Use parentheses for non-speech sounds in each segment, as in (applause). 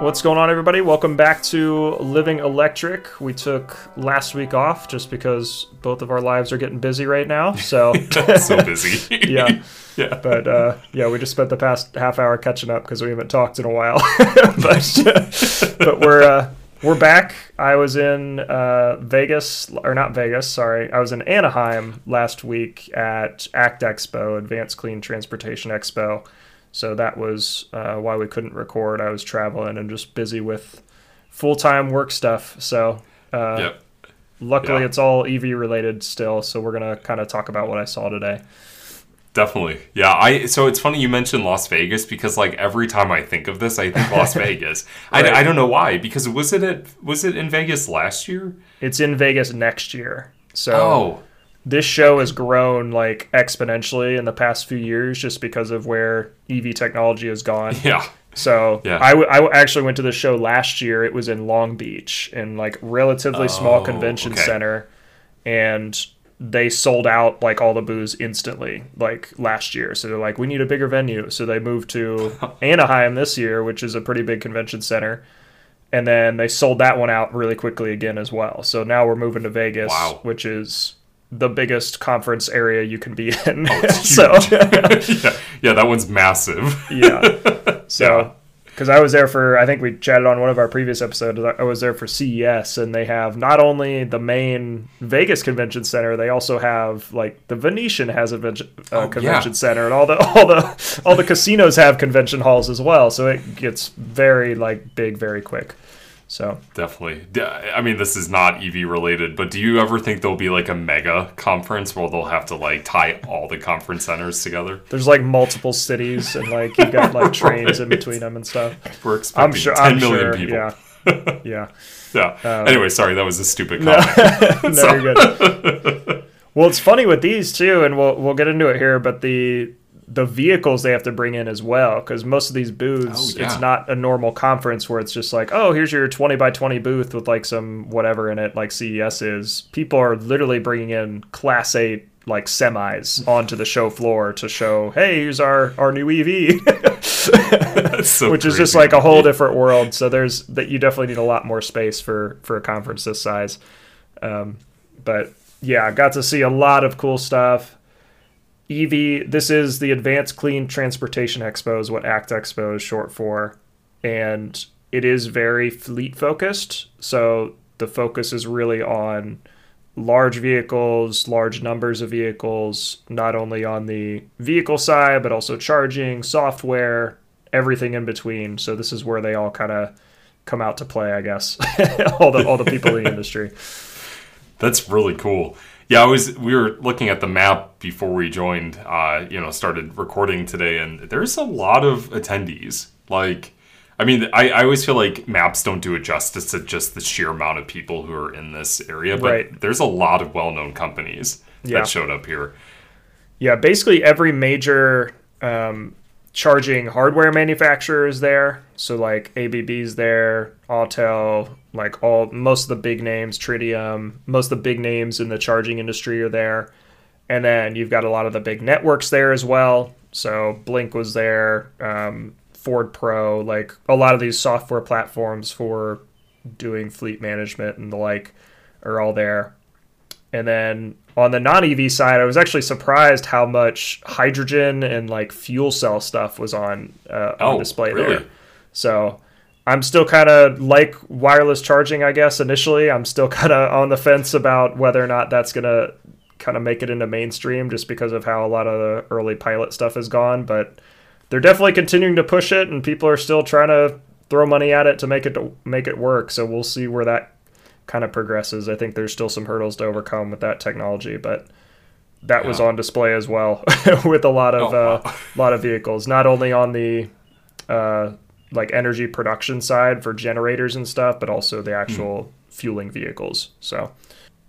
What's going on, everybody? Welcome back to Living Electric. We took last week off just because both of our lives are getting busy right now. So, (laughs) so busy. (laughs) yeah. Yeah. But uh, yeah, we just spent the past half hour catching up because we haven't talked in a while. (laughs) but but we're uh, we're back. I was in uh, Vegas, or not Vegas, sorry. I was in Anaheim last week at ACT Expo, Advanced Clean Transportation Expo. So that was uh, why we couldn't record. I was traveling and just busy with full time work stuff. So uh, Yep. luckily, Yeah. it's all EV related still. So we're going to kind of talk about what I saw today. Definitely. Yeah, I so it's funny you mentioned Las Vegas because like every time I think of this, I think Las (laughs) Vegas. I, I don't know why because was it at was it in Vegas last year? It's in Vegas next year. So Oh, this show has grown like exponentially in the past few years just because of where EV technology has gone. yeah. So Yeah. I, w- I actually went to the show last year. It was in Long Beach in like relatively small Oh, convention okay. center, and they sold out like all the booths instantly like last year. So they're like, we need a bigger venue. So they moved to (laughs) Anaheim this year, which is a pretty big convention center. And then they sold that one out really quickly again as well. So now we're moving to Vegas, Wow. which is the biggest conference area you can be in. Oh, (laughs) It's so (laughs) yeah, yeah, that one's massive. yeah. (laughs) So, because I was there for, I think we chatted on one of our previous episodes. I was there for CES, and they have not only the main Vegas Convention Center, they also have like the Venetian has a uh, Oh, convention yeah. center, and all the all the all the casinos have convention halls as well. So it gets very like big very quick. So Definitely. I mean, this is not EV related, but do you ever think there'll be like a mega conference where they'll have to like tie all the conference centers together? there's like multiple cities, and like you've got like (laughs) trains in between them and stuff. We're I'm expecting sure. 10 I'm million sure. people. Yeah. (laughs) Yeah. Yeah. Um, anyway, sorry, that was a stupid comment. (laughs) no, you're good. well, it's funny with these too, and we'll we'll get into it here. But the the vehicles they have to bring in as well, because most of these booths, Oh, yeah. it's not a normal conference where it's just like, oh, here's your twenty by twenty booth with like some whatever in it, like CES is. People are literally bringing in Class Eight like semis (laughs) onto the show floor to show, hey, here's our our new EV. (laughs) So which is just like a whole different world. So there's that you definitely need a lot more space for for a conference this size. Um, but yeah, I got to see a lot of cool stuff. EV. This is the Advanced Clean Transportation Expo, is what ACT Expo is short for, and it is very fleet focused. So the focus is really on large vehicles, large numbers of vehicles, not only on the vehicle side, but also charging, software, everything in between. So this is where they all kind of come out to play, I guess. (laughs) all the all the people in the industry. That's really cool. Yeah, I was. We were looking at the map before we joined. Uh, you know, started recording today, and there's a lot of attendees. Like, I mean, I, I always feel like maps don't do it justice to just the sheer amount of people who are in this area. But Right. there's a lot of well-known companies Yeah. that showed up here. Yeah, basically every major um, charging hardware manufacturers there. So like ABB's there, Autel, like all most of the big names, Tritium, most of the big names in the charging industry are there. And then you've got a lot of the big networks there as well. So Blink was there, um, Ford Pro, like a lot of these software platforms for doing fleet management and the like are all there. And then on the non EV side, I was actually surprised how much hydrogen and like fuel cell stuff was on uh, on Oh, display really? there. So I'm still kind of like wireless charging, I guess. Initially, I'm still (laughs) kind of on the fence about whether or not that's gonna kind of make it into mainstream, just because of how a lot of the early pilot stuff has gone. But they're definitely continuing to push it, and people are still trying to throw money at it to make it to make it work. So we'll see where that kind of progresses. I think there's still some hurdles to overcome with that technology, but that was on display as well (laughs) with a lot of Oh, uh, lot of vehicles, not only on the uh, like energy production side for generators and stuff, but also the actual fueling vehicles. So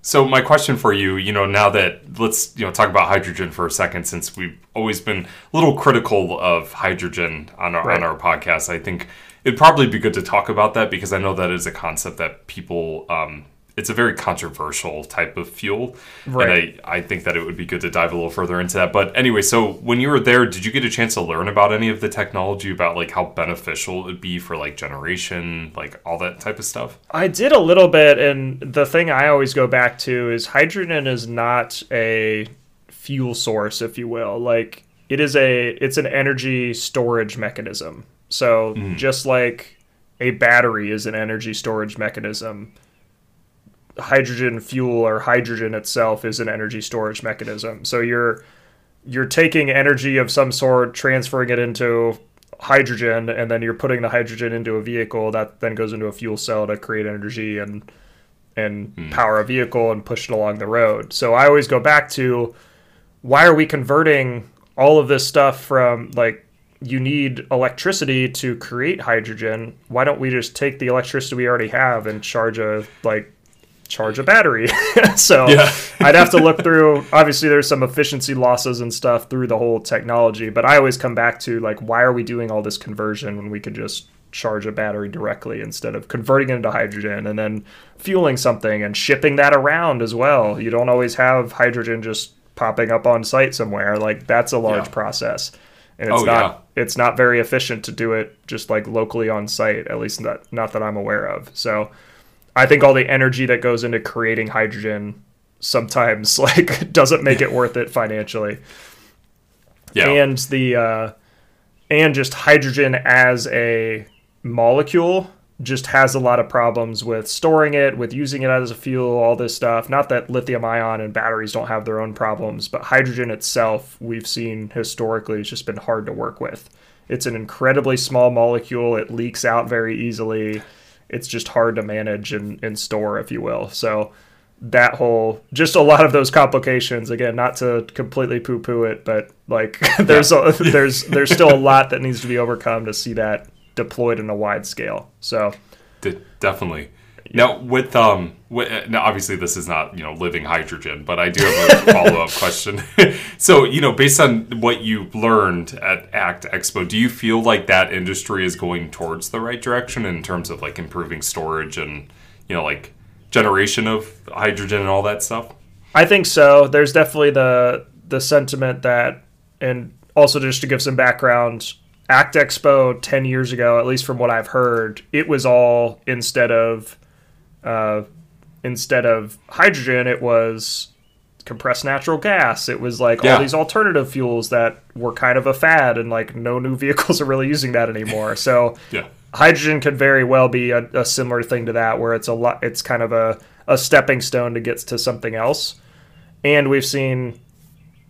So my question for you, you know, now that let's you know talk about hydrogen for a second, since we've always been a little critical of hydrogen on our Right. on our podcast, I think it'd probably be good to talk about that because I know that is a concept that people um, it's a very controversial type of fuel, Right. and I I think that it would be good to dive a little further into that. But anyway, so when you were there, did you get a chance to learn about any of the technology about like how beneficial it would be for like generation, like all that type of stuff? I did a little bit, and the thing I always go back to is hydrogen is not a fuel source, if you will. Like it is a it's an energy storage mechanism. So mm-hmm. just like a battery is an energy storage mechanism, hydrogen fuel or hydrogen itself is an energy storage mechanism. So you're you're taking energy of some sort, transferring it into hydrogen, and then you're putting the hydrogen into a vehicle that then goes into a fuel cell to create energy and and hmm. power a vehicle and push it along the road. So I always go back to why are we converting all of this stuff from like you need electricity to create hydrogen why don't we just take the electricity we already have and charge a like charge a battery? (laughs) So i'd have to look through obviously there's some efficiency losses and stuff through the whole technology but i always come back to like why are we doing all this conversion when we could just charge a battery directly instead of converting it into hydrogen and then fueling something and shipping that around as well? You don't always have hydrogen just popping up on site somewhere. Like that's a large Yeah. process and it's Oh, not it's not very efficient to do it just like locally on site at least not not that i'm aware of. So i think all the energy that goes into creating hydrogen sometimes (laughs) like doesn't make it worth it financially. Yeah, and the uh, and just hydrogen as a molecule just has a lot of problems with storing it, with using it as a fuel, all this stuff. Not that lithium ion and batteries don't have their own problems, but hydrogen itself, we've seen historically, has just been hard to work with. It's an incredibly small molecule. It leaks out very easily. It's just hard to manage and, and store, if you will. So that whole just a lot of those complications again not to completely poo poo it but like (laughs) there's a, there's there's still a lot that needs to be overcome to see that deployed in a wide scale so De- definitely. Now, with um, wi- now obviously this is not you know living hydrogen, but I do have a (laughs) follow up question. (laughs) so you know, based on what you learned at ACT Expo, do you feel like that industry is going towards the right direction in terms of like improving storage and you know like generation of hydrogen and all that stuff? I think so. There's definitely the the sentiment that, and also just to give some background, Act Expo ten years ago, at least from what I've heard, it was all instead of, uh, instead of hydrogen, it was compressed natural gas. It was like Yeah. all these alternative fuels that were kind of a fad, and like no new (laughs) vehicles are really using that anymore. So Yeah. hydrogen could very well be a, a similar thing to that where it's a lot it's kind of a, a stepping stone to get to something else and we've seen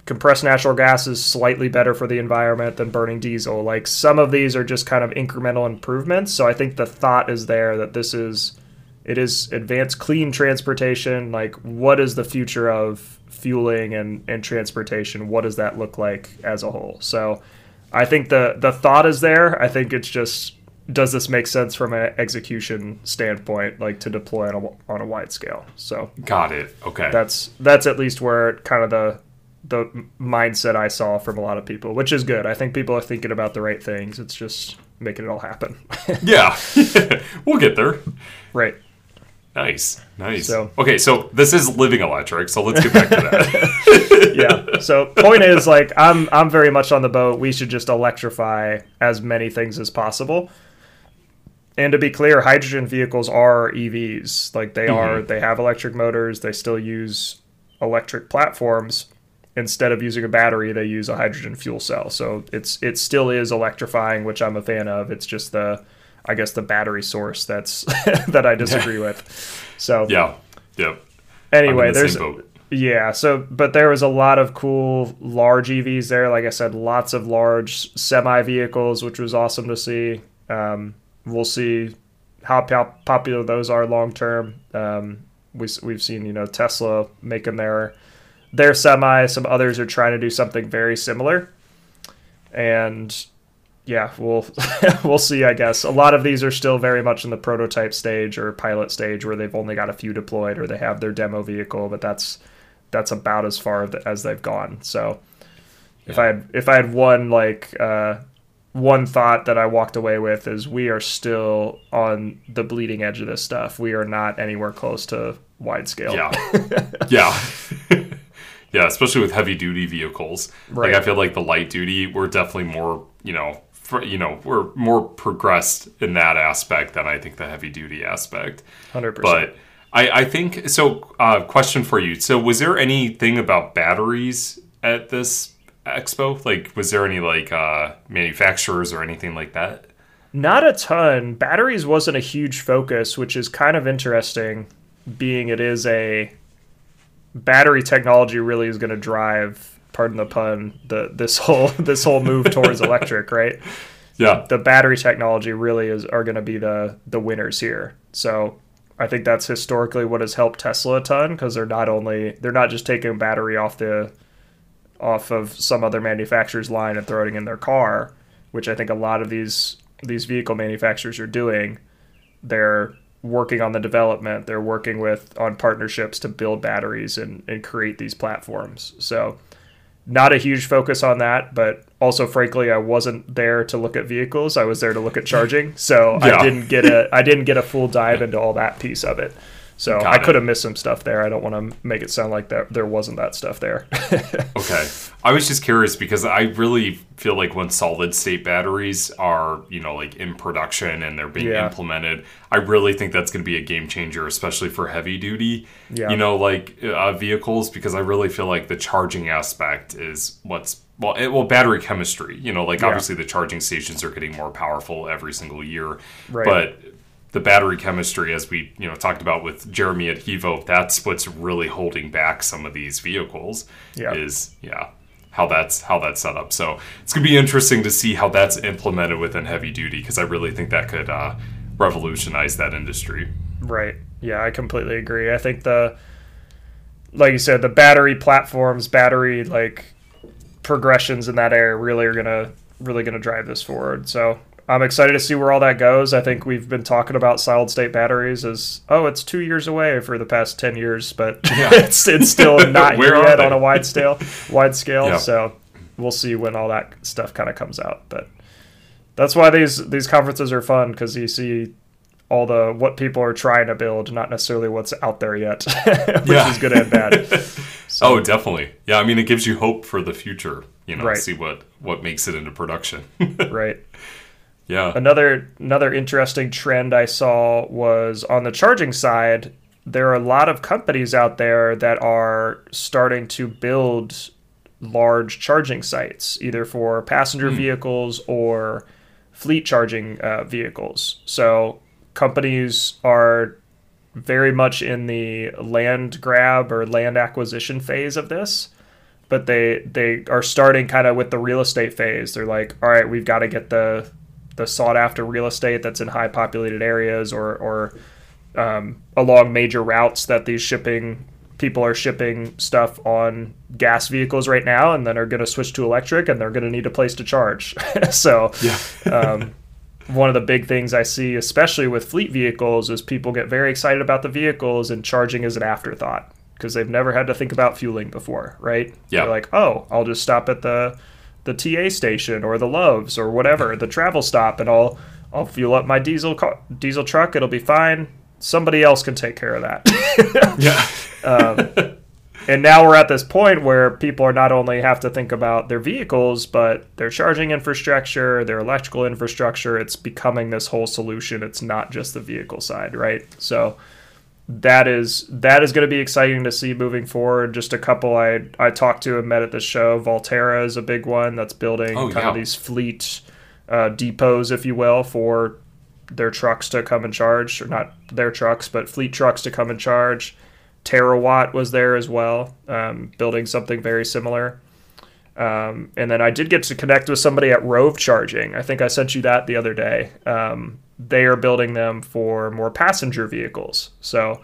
compressed natural gas is slightly better for the environment than burning diesel. Like some of these are just kind of incremental improvements so i think the thought is there that this is it is advanced clean transportation. Like what is the future of fueling and, and transportation? What does that look like as a whole? So i think the the thought is there. I think it's just does this make sense from an execution standpoint like to deploy on a, on a wide scale? So Got it. Okay. that's that's at least where kind of the the mindset I saw from a lot of people, which is good. I think people are thinking about the right things. It's just making it all happen. (laughs) yeah. (laughs) we'll get there. right. Nice. Nice. So- okay, so this is living electric, so let's get back to that. (laughs) Yeah. So point is like I'm I'm very much on the boat. We should just electrify as many things as possible. And to be clear, hydrogen vehicles are EVs. Like they mm-hmm. are they have electric motors, they still use electric platforms. Instead of using a battery, they use a hydrogen fuel cell. So it's it still is electrifying, which I'm a fan of. It's just the I guess the battery source that's (laughs) that I disagree (laughs) with. So yeah. Yep. Anyway, the there's yeah, so but there was a lot of cool large EVs there. Like I said, lots of large semi vehicles, which was awesome to see. Um, we'll see how pop- popular those are long term. Um, we, we've seen you know Tesla making their their semi. Some others are trying to do something very similar, and yeah, we'll (laughs) we'll see. I guess a lot of these are still very much in the prototype stage or pilot stage, where they've only got a few deployed or they have their demo vehicle, but that's that's about as far as they've gone. So if I had if I had one like uh, one thought that I walked away with is we are still on the bleeding edge of this stuff. We are not anywhere close to wide scale. Yeah. (laughs) yeah. (laughs) yeah, especially with heavy duty vehicles. Right. Like I feel like the light duty we're definitely more, you know, for, you know, we're more progressed in that aspect than I think the heavy duty aspect. 100%. But I, I think so. Uh, question for you. So, was there anything about batteries at this expo? Like, was there any like uh, manufacturers or anything like that? Not a ton. Batteries wasn't a huge focus, which is kind of interesting, being it is a battery technology really is going to drive, pardon the pun, the this whole (laughs) this whole move towards (laughs) electric, right? Yeah. The battery technology really is are going to be the the winners here. So I think that's historically what has helped Tesla a ton because they're not only they're not just taking battery off the off of some other manufacturer's line and throwing it in their car, which I think a lot of these these vehicle manufacturers are doing. They're working on the development. They're working with on partnerships to build batteries and, and create these platforms. So not a huge focus on that, but also frankly I wasn't there to look at vehicles. I was there to look at charging. So Yeah. I didn't get a I didn't get a full (laughs) dive into all that piece of it. So Got I could have missed some stuff there. I don't want to make it sound like that there wasn't that stuff there. (laughs) Okay. I was just curious because I really feel like when solid state batteries are, you know, like in production and they're being Yeah. implemented, I really think that's going to be a game changer, especially for heavy duty, Yeah. you know, like uh, vehicles, because I really feel like the charging aspect is what's well, it, well, battery chemistry. You know, like Yeah. obviously the charging stations are getting more powerful every single year, Right. but the battery chemistry, as we you know talked about with Jeremy at Hevo, that's what's really holding back some of these vehicles. Yeah. Is yeah how that's how that's set up. So it's gonna be interesting to see how that's implemented within heavy duty because I really think that could uh, revolutionize that industry. Right. Yeah, I completely agree. I think the like you said, the battery platforms, battery like progressions in that area really are gonna really gonna drive this forward. So I'm excited to see where all that goes. I think we've been talking about solid state batteries as oh, it's two years away for the past ten years, but (laughs) it's it's still (laughs) not here yet they? on a wide scale (laughs) wide scale. Yeah. So we'll see when all that stuff kind of comes out. But that's why these these conferences are fun because you see all the what people are trying to build, not necessarily what's out there yet, which Yeah. is good and bad. Oh, definitely. Yeah, I mean it gives you hope for the future. You know, Right. see what what makes it into production. right. Yeah. Another another interesting trend I saw was on the charging side. There are a lot of companies out there that are starting to build large charging sites, either for passenger vehicles or fleet charging uh, vehicles. So companies are very much in the land grab or land acquisition phase of this but they they are starting kind of with the real estate phase they're like all right we've got to get the the sought after real estate that's in high populated areas or or um, along major routes that these shipping people are shipping stuff on gas vehicles right now and then are going to switch to electric and they're going to need a place to charge (laughs) so (laughs) um, one of the big things I see, especially with fleet vehicles, is people get very excited about the vehicles and charging is an afterthought because they've never had to think about fueling before, right? Yeah. They're like, oh, I'll just stop at the the TA station or the Loves or whatever, the travel stop, and I'll I'll fuel up my diesel car, diesel truck. It'll be fine. Somebody else can take care of that. (laughs) yeah. Um, and now we're at this point where people are not only have to think about their vehicles but their charging infrastructure their electrical infrastructure it's becoming this whole solution it's not just the vehicle side right so that is that is going to be exciting to see moving forward just a couple i i talked to and met at the show Voltera is a big one that's building Oh, kind yeah. of these fleet uh, depots if you will for their trucks to come and charge or not their trucks but fleet trucks to come and charge Terawatt was there as well, um, building something very similar. Um, and then I did get to connect with somebody at Rove Charging. I think I sent you that the other day. Um, they are building them for more passenger vehicles. So,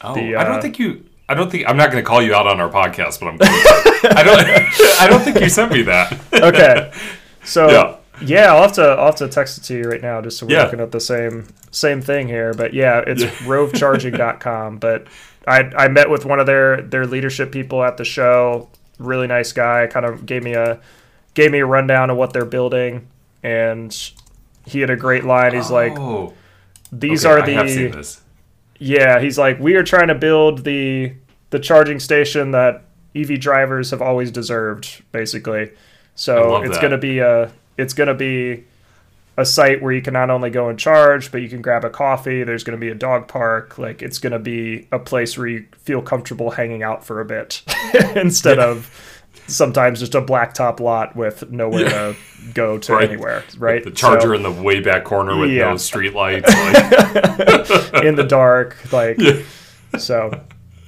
Oh, The, I don't uh, think you. I don't think I'm not going to call you out on our podcast, but I'm. (laughs) I don't. (laughs) I don't think you sent me that. (laughs) okay. So Yeah. yeah. I'll have to I'll have to text it to you right now just so we're Yeah. looking at the same same thing here. But yeah, it's Yeah. rovecharging.com. But I I met with one of their their leadership people at the show. Really nice guy. Kind of gave me a gave me a rundown of what they're building, and he had a great line. He's like, oh, "These okay, are I have seen the this. Yeah, he's like, we are trying to build the the charging station that EV drivers have always deserved, basically. So it's that. gonna be a it's gonna be a site where you can not only go and charge, but you can grab a coffee. There's gonna be a dog park. Like it's gonna be a place where you feel comfortable hanging out for a bit (laughs) instead of sometimes just a blacktop lot with nowhere Yeah. to go to Right. anywhere. Right. The charger So- in the way back corner with Yeah. no street (laughs) lights. Like, in the dark like Yeah. so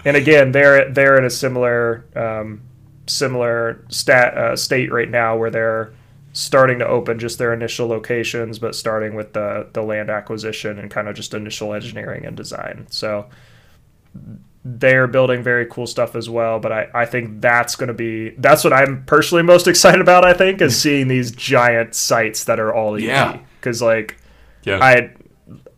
and again they're they're in a similar um, similar stat uh, state right now where they're starting to open just their initial locations but starting with the the land acquisition and kind of just initial engineering and design so they're building very cool stuff as well but i, I think that's going to be that's what i'm personally most (laughs) excited about i think is mm. seeing these giant sites that are all ev Yeah. because like yeah. I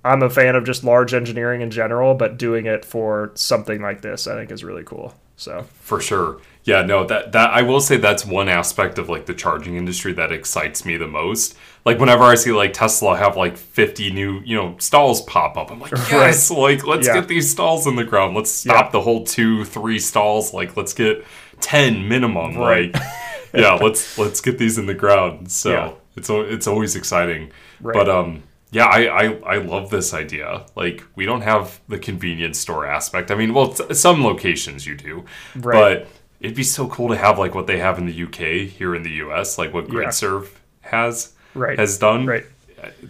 I'm a fan of just large engineering in general, but doing it for something like this, I think, is really cool. So For sure. Yeah, no, that that I will say that's one aspect of like the charging industry that excites me the most. Like whenever I see like Tesla have like 50 new, you know, stalls pop up, I'm like, yes, like let's Yeah. get these stalls in the ground. Let's stop Yeah. the whole 2, 3 stalls. Like let's get 10 minimum. Right. Like yeah, let's let's get these in the ground. So, Yeah. it's it's always exciting. Right. But um yeah, I, I, I love this idea. Like, we don't have the convenience store aspect. I mean, well, some locations you do, Right. but it'd be so cool to have like what they have in the UK here in the US, like what Yeah. GridServe has Right. has done. right.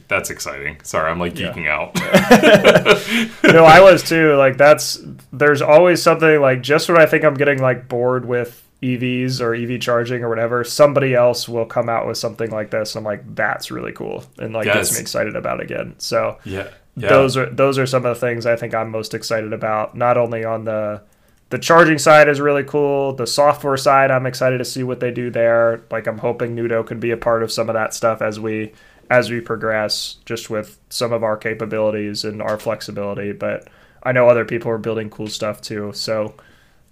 That's exciting. Sorry, I'm like Yeah. geeking out. (laughs) no, I was too. Like that's there's always something like just when I think I'm getting like bored with EVs or EV charging or whatever, somebody else will come out with something like this. And I'm like, that's really cool, and like gets me excited about again. So yeah. Yeah. those are those are some of the things I think I'm most excited about. Not only on the the charging side is really cool. The software side, I'm excited to see what they do there. Like I'm hoping Noodoe can be a part of some of that stuff as we as we progress, just with some of our capabilities and our flexibility. But I know other people are building cool stuff too. So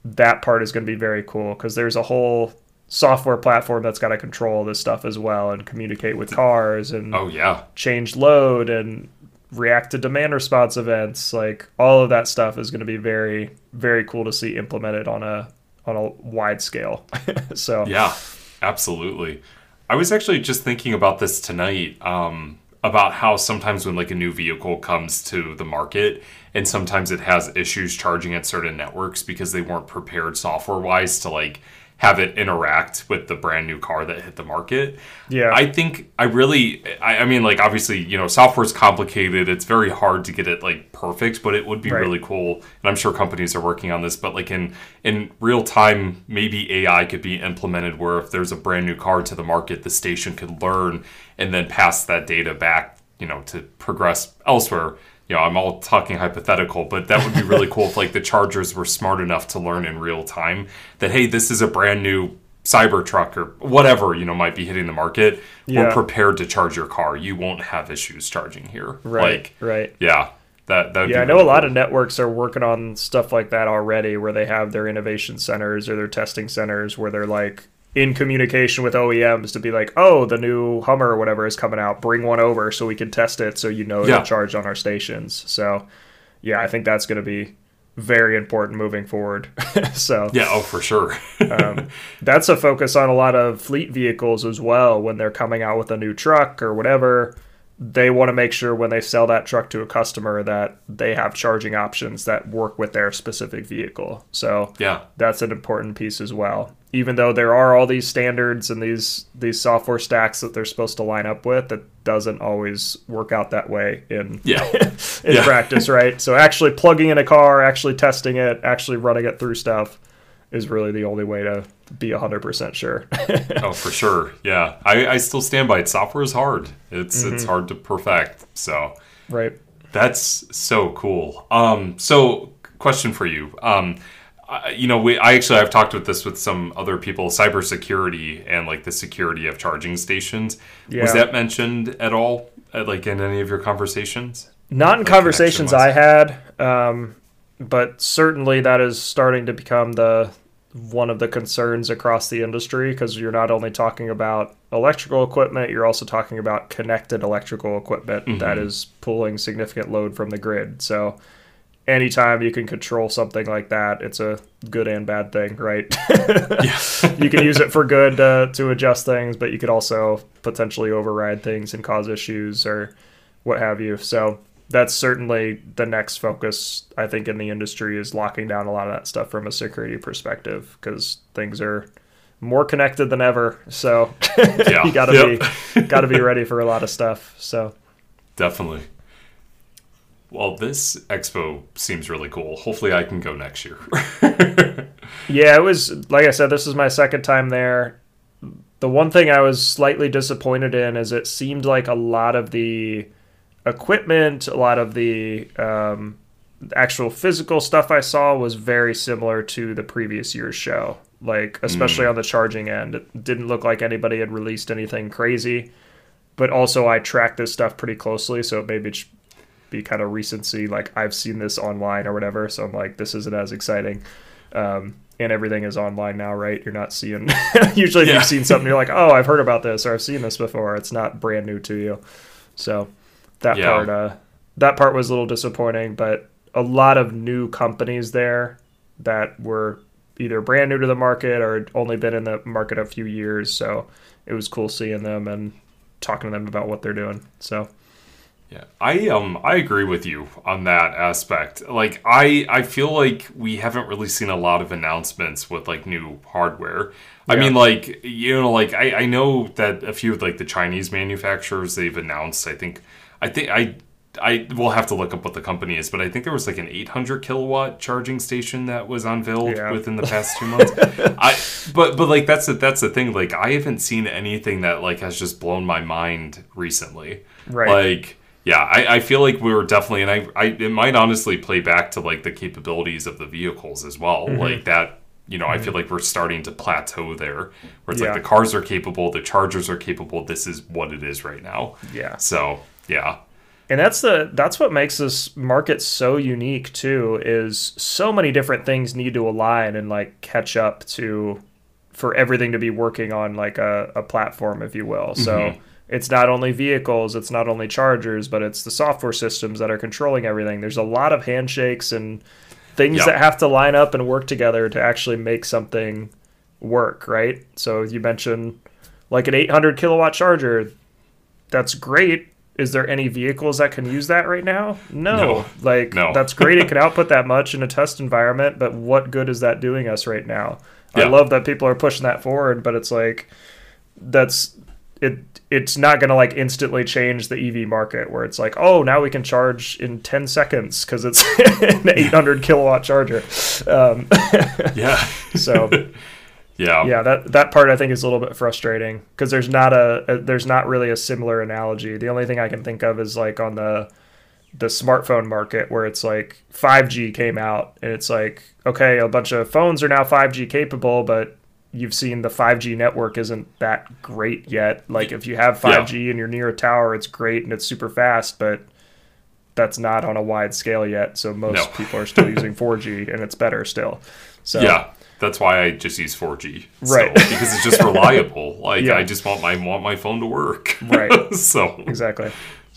that part is going to be very cool because there's a whole software platform that's got to control this stuff as well and communicate with cars and Oh yeah. change load and react to demand response events like all of that stuff is going to be very very cool to see implemented on a on a wide scale (laughs) so Yeah, absolutely. I was actually just thinking about this tonight um, about how sometimes when like a new vehicle comes to the market and sometimes it has issues charging at certain networks because they weren't prepared software wise to like have it interact with the brand new car that hit the market. Yeah. I think I really, I, I mean, like obviously, you know, software's complicated. It's very hard to get it like perfect, but it would be Right. really cool. And I'm sure companies are working on this. But like in in real time, maybe AI could be implemented where if there's a brand new car to the market, the station could learn and then pass that data back, you know, to progress elsewhere. You know, I'm all talking hypothetical, but that would be really cool if like the chargers were smart enough to learn in real time that hey, this is a brand new Cybertruck or whatever you know might be hitting the market. We're prepared to charge your car. You won't have issues charging here. right Like, right yeah, that that. Would yeah i know really a lot cool. of networks are working on stuff like that already where they have their innovation centers or their testing centers where they're like in communication with OEMs to be like, oh, the new Hummer or whatever is coming out. Bring one over so we can test it so you know Yeah. it'll charge on our stations. So, yeah, I think that's going to be very important moving forward. (laughs) so, Yeah. Oh, for sure. um, that's a focus on a lot of fleet vehicles as well when they're coming out with a new truck or whatever they want to make sure when they sell that truck to a customer that they have charging options that work with their specific vehicle so yeah. that's an important piece as well even though there are all these standards and these these software stacks that they're supposed to line up with that doesn't always work out that way in Yeah. (laughs) in Yeah. practice right so actually plugging in a car actually testing it actually running it through stuff is really the only way to be 100% sure (laughs) oh, for sure. Yeah. I, I still stand by it. Software is hard. It's it's Mm-hmm. hard to perfect. So right That's so cool. Um, so question for you. Um, I- you know, we I actually I've talked with this with some other people, cybersecurity and like the security of charging stations. Was that mentioned at all, uh, like in any of your conversations? Not in conversations I had, um, but certainly that is starting to become the one of the concerns across the industry because you're not only talking about electrical equipment, you're also talking about connected electrical equipment that is pulling significant load from the grid. So anytime you can control something like that, it's a good and bad thing, right? (laughs) You can use it for good uh, to adjust things, but you could also potentially override things and cause issues or what have you. So that's certainly the next focus, I think, in the industry is locking down a lot of that stuff from a security perspective because things are more connected than ever. So (laughs) Yeah. you gotta Yep. be (laughs) gotta be ready for a lot of stuff. So Definitely. Well, this expo seems really cool. Hopefully, I can go next year. (laughs) Yeah, it was like I said, this is my second time there. The one thing I was slightly disappointed in is it seemed like a lot of the equipment, a lot of the um, actual physical stuff I saw was very similar to the previous year's show. Like, especially on the charging end, it didn't look like anybody had released anything crazy. But also, I tracked this stuff pretty closely, so it maybe be kind of recency. Like, I've seen this online or whatever, so I'm like, this isn't as exciting. Um, and everything is online now, right? You're not seeing. (laughs) usually, if Yeah. you've seen something, you're like, "Oh, I've heard about this or I've seen this before." It's not brand new to you. So that Yeah. part, uh, that part was a little disappointing. But a lot of new companies there that were either brand new to the market or had only been in the market a few years. So it was cool seeing them and talking to them about what they're doing. So Yeah, I um I agree with you on that aspect. Like I I feel like we haven't really seen a lot of announcements with like new hardware. I mean like you know like I I know that a few of like the Chinese manufacturers they've announced I think I think I I will have to look up what the company is, but I think there was like an 800 kilowatt charging station that was unveiled Yeah. within the past two (laughs) months. I but but like that's the that's the thing. Like I haven't seen anything that like has just blown my mind recently. Right. Like yeah, I, I feel like we were definitely, and I, I it might honestly play back to like the capabilities of the vehicles as well. Mm-hmm. Like that, you know, I feel like we're starting to plateau there, where it's Yeah. like the cars are capable, the chargers are capable. This is what it is right now. yeah. So yeah, and that's the that's what makes this market so unique too is so many different things need to align and like catch up to for everything to be working on like a, a platform if you will. So mm-hmm. it's not only vehicles it's not only chargers but it's the software systems that are controlling everything. There's a lot of handshakes and things Yep. that have to line up and work together to actually make something work right? So you mentioned like an 800 kilowatt charger. That's great. Is there any vehicles that can use that right now? No. No. Like No. that's great. It can (laughs) output that much in a test environment, but what good is that doing us right now? I love that people are pushing that forward, but it's like that's it it's not going to like instantly change the EV market where it's like, "Oh, now we can charge in 10 seconds cuz it's (laughs) an 800 kilowatt charger." Um, (laughs) yeah, so yeah, yeah that that part i think is a little bit frustrating because there's not a, a there's not really a similar analogy. The only thing i can think of is like on the the smartphone market where it's like 5g came out and it's like okay a bunch of phones are now 5g capable but you've seen the 5g network isn't that great yet. Like if you have 5g and you're near a tower it's great and it's super fast but that's not on a wide scale yet so most No. people are still using 4g and it's better still. So yeah. That's why I just use 4G, Right. because it's just (laughs) reliable. Like Yeah. I just want my want my phone to work. Right. (laughs) so exactly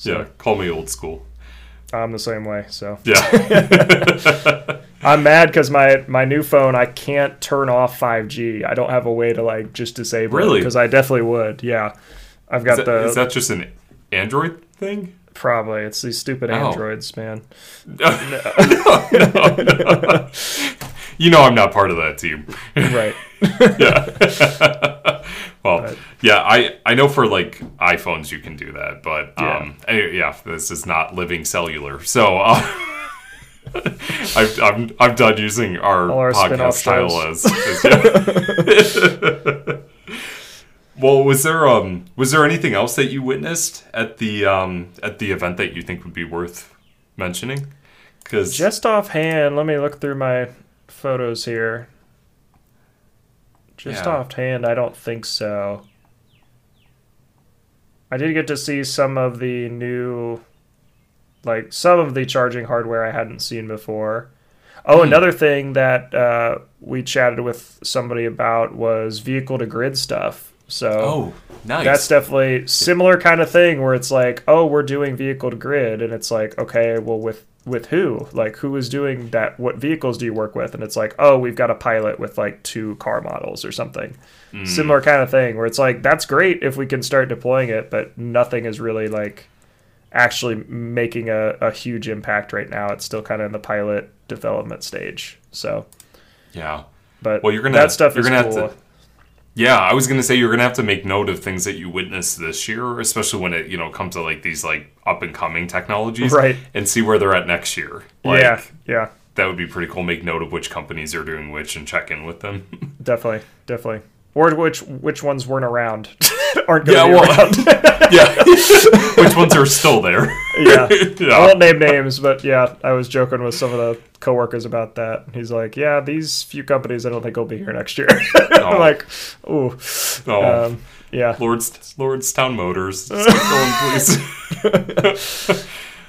yeah, call me old school. I'm the same way. So Yeah, (laughs) I'm mad because my my new phone I can't turn off 5G. I don't have a way to like just disable it Really? because I definitely would. Yeah, I've is got that, the is that just an Android thing? probably it's these stupid Oh. androids, man. You know I'm not part of that team. Right. (laughs) Yeah. (laughs) well, But- yeah, I I know for like iPhones you can do that, but Yeah. um, anyway, yeah, this is not living cellular, so uh, (laughs) I've, I'm I'm done using our, our podcast title as. as- yeah. well, was there um was there anything else that you witnessed at the um at the event that you think would be worth mentioning? Because Just offhand, let me look through my photos here. Just Yeah. offhand, I don't think so. I did get to see some of the new, like some of the charging hardware I hadn't seen before. Oh, Hmm. another thing that uh, we chatted with somebody about was vehicle to grid stuff. So oh, nice. that's definitely similar kind of thing where it's like, oh, we're doing vehicle to grid, and it's like, okay, well, with with who? Like who is doing that? What vehicles do you work with? And it's like, oh, we've got a pilot with like two car models or something. Hmm. Similar kind of thing where it's like that's great if we can start deploying it, but nothing is really like actually making a, a huge impact right now. It's still kind of in the pilot development stage. So, Yeah. but Well, you're gonna that stuff you're is gonna cool. have to. Yeah, I was gonna say you're gonna have to make note of things that you witness this year, especially when it you know comes to like these like up and coming technologies, Right. And see where they're at next year. Like, yeah, yeah, that would be pretty cool. Make note of which companies are doing which and check in with them. (laughs) definitely, definitely. Or which which ones weren't around, (laughs) aren't going to Yeah, be well- around. (laughs) yeah, (laughs) which ones are still there? yeah. I won't name names, but yeah, I was joking with some of the coworkers about that. He's like, "Yeah, these few companies, I don't think will be here next year." Oh. I'm like, "Ooh, Oh, um, yeah, Lord's Lordstown Motors. Going, please.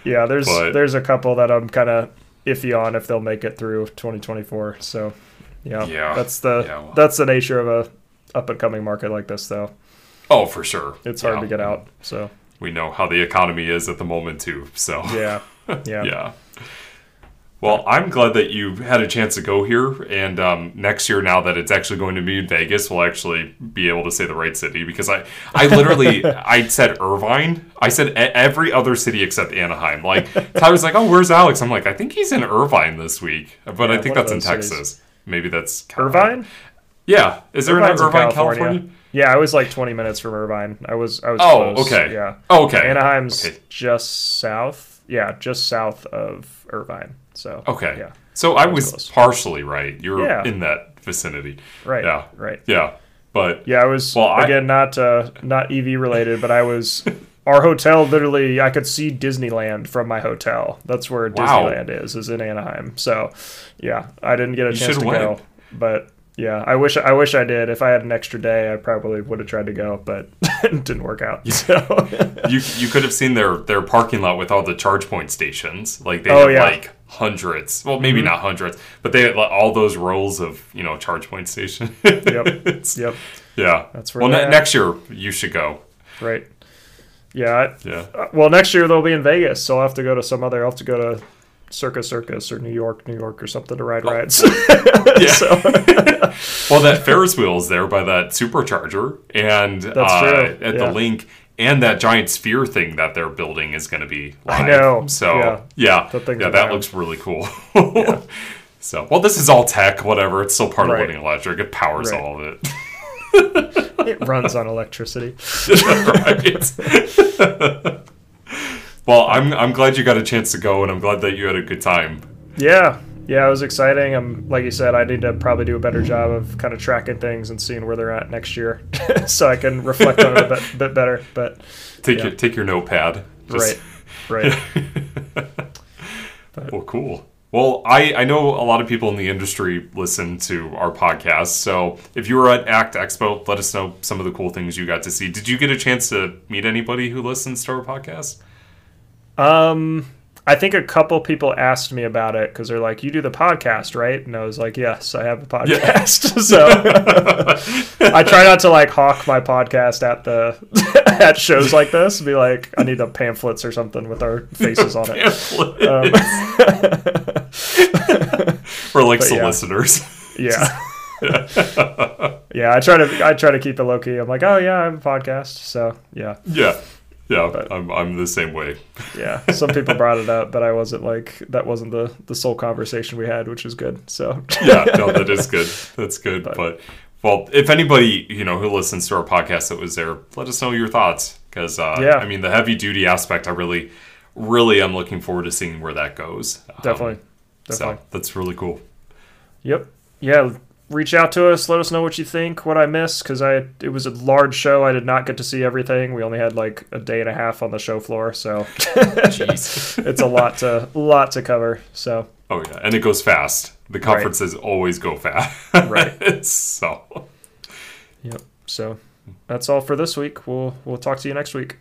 yeah." There's But- there's a couple that I'm kind of iffy on if they'll make it through 2024. So, yeah, Yeah, that's the yeah, well. that's the nature of a up and coming market like this, though. Oh, for sure. It's hard Yeah. to get out. So, We know how the economy is at the moment too. So yeah, (laughs) yeah, yeah. Well, I'm glad that you had a chance to go here, and um, next year, now that it's actually going to be in Vegas, we'll actually be able to say the right city because I, I literally, (laughs) I said Irvine, I said every other city except Anaheim. Like Tyler's like, oh, where's Alex? I'm like, I think he's in Irvine this week, but I think that's in those Texas. cities. Maybe that's Irvine. Yeah, is there Irvine's an in Irvine, California? Yeah, I was like 20 minutes from Irvine. I was I was Oh, close. okay. Yeah. Oh, okay. Anaheim's Okay. just south. Yeah, just south of Irvine. So Okay. Yeah. So I was was partially right. You're Yeah. in that vicinity. Right. Yeah. Right. Yeah. But Yeah, I was Well, I- again not uh, not EV related, but I was (laughs) our hotel literally I could see Disneyland from my hotel. That's where Wow. Disneyland is, is in Anaheim. So yeah, I didn't get a You chance to go. But yeah, I wish I wish I did. If I had an extra day, I probably would have tried to go, but (laughs) it didn't work out. So you you could have seen their their parking lot with all the ChargePoint stations. Like they Oh, have yeah. Mm-hmm. like hundreds. Well, maybe not hundreds, but they had like, all those rows of you know ChargePoint station. Yep. (laughs) yep, Yeah. That's where Well, ne- next year you should go. right. Yeah, Yeah. Uh, well, next year they'll be in Vegas, so I'll have to go to some other. I'll have to go to Circus Circus or New York, New York or something to ride rides. Oh. (laughs) Yeah. (laughs) so, (laughs) well, that Ferris wheel is there by that supercharger, and That's uh, at yeah. the LINQ, and that giant sphere thing that they're building is going to be live. I know, So yeah. yeah, That yeah, that looks really cool. So well, this is all tech, whatever. It's still part Right. of Living Electric. It powers Right. all of it. it runs on electricity. right. Well, I'm I'm glad you got a chance to go, and I'm glad that you had a good time. Yeah, yeah, it was exciting. I'm like you said, I need to probably do a better job of kind of tracking things and seeing where they're at next year, (laughs) so I can reflect on it a bit, bit better. But Take Yeah. your take your notepad. Just- right, right, (laughs) Well, cool. Well, I, I know a lot of people in the industry listen to our podcast. So if you were at ACT Expo, let us know some of the cool things you got to see. Did you get a chance to meet anybody who listens to our podcast? Um, I think a couple people asked me about it because they're like, "You do the podcast, right?" And I was like, "Yes, I have a podcast." (laughs) so (laughs) I try not to like hawk my podcast at the (laughs) at shows like this. and Be like, I need the pamphlets or something with our faces on it. Um, We're like But yeah. solicitors. yeah. yeah, I try to I try to keep it low key. I'm like, oh yeah, I have a podcast. So yeah, yeah. Yeah, I'm, I'm the same way. yeah. Some people brought it up, but I wasn't like that wasn't the the sole conversation we had, which is good. So yeah, no, that (laughs) is good. That's good. But, But- well, if anybody you know who listens to our podcast that was there, let us know your thoughts because uh, Yeah. I mean the heavy duty aspect, I really, really am looking forward to seeing where that goes. Um, definitely, definitely. So that's really cool. Yep. Yeah. Reach out to us. Let us know what you think. What I missed because I it was a large show. I did not get to see everything. We only had like a day and a half on the show floor, so (laughs) Jeez. it's a lot to lot to cover. So oh yeah, and it goes fast. The conferences always go fast. (laughs) Right. so yep. So that's all for this week. We'll we'll talk to you next week.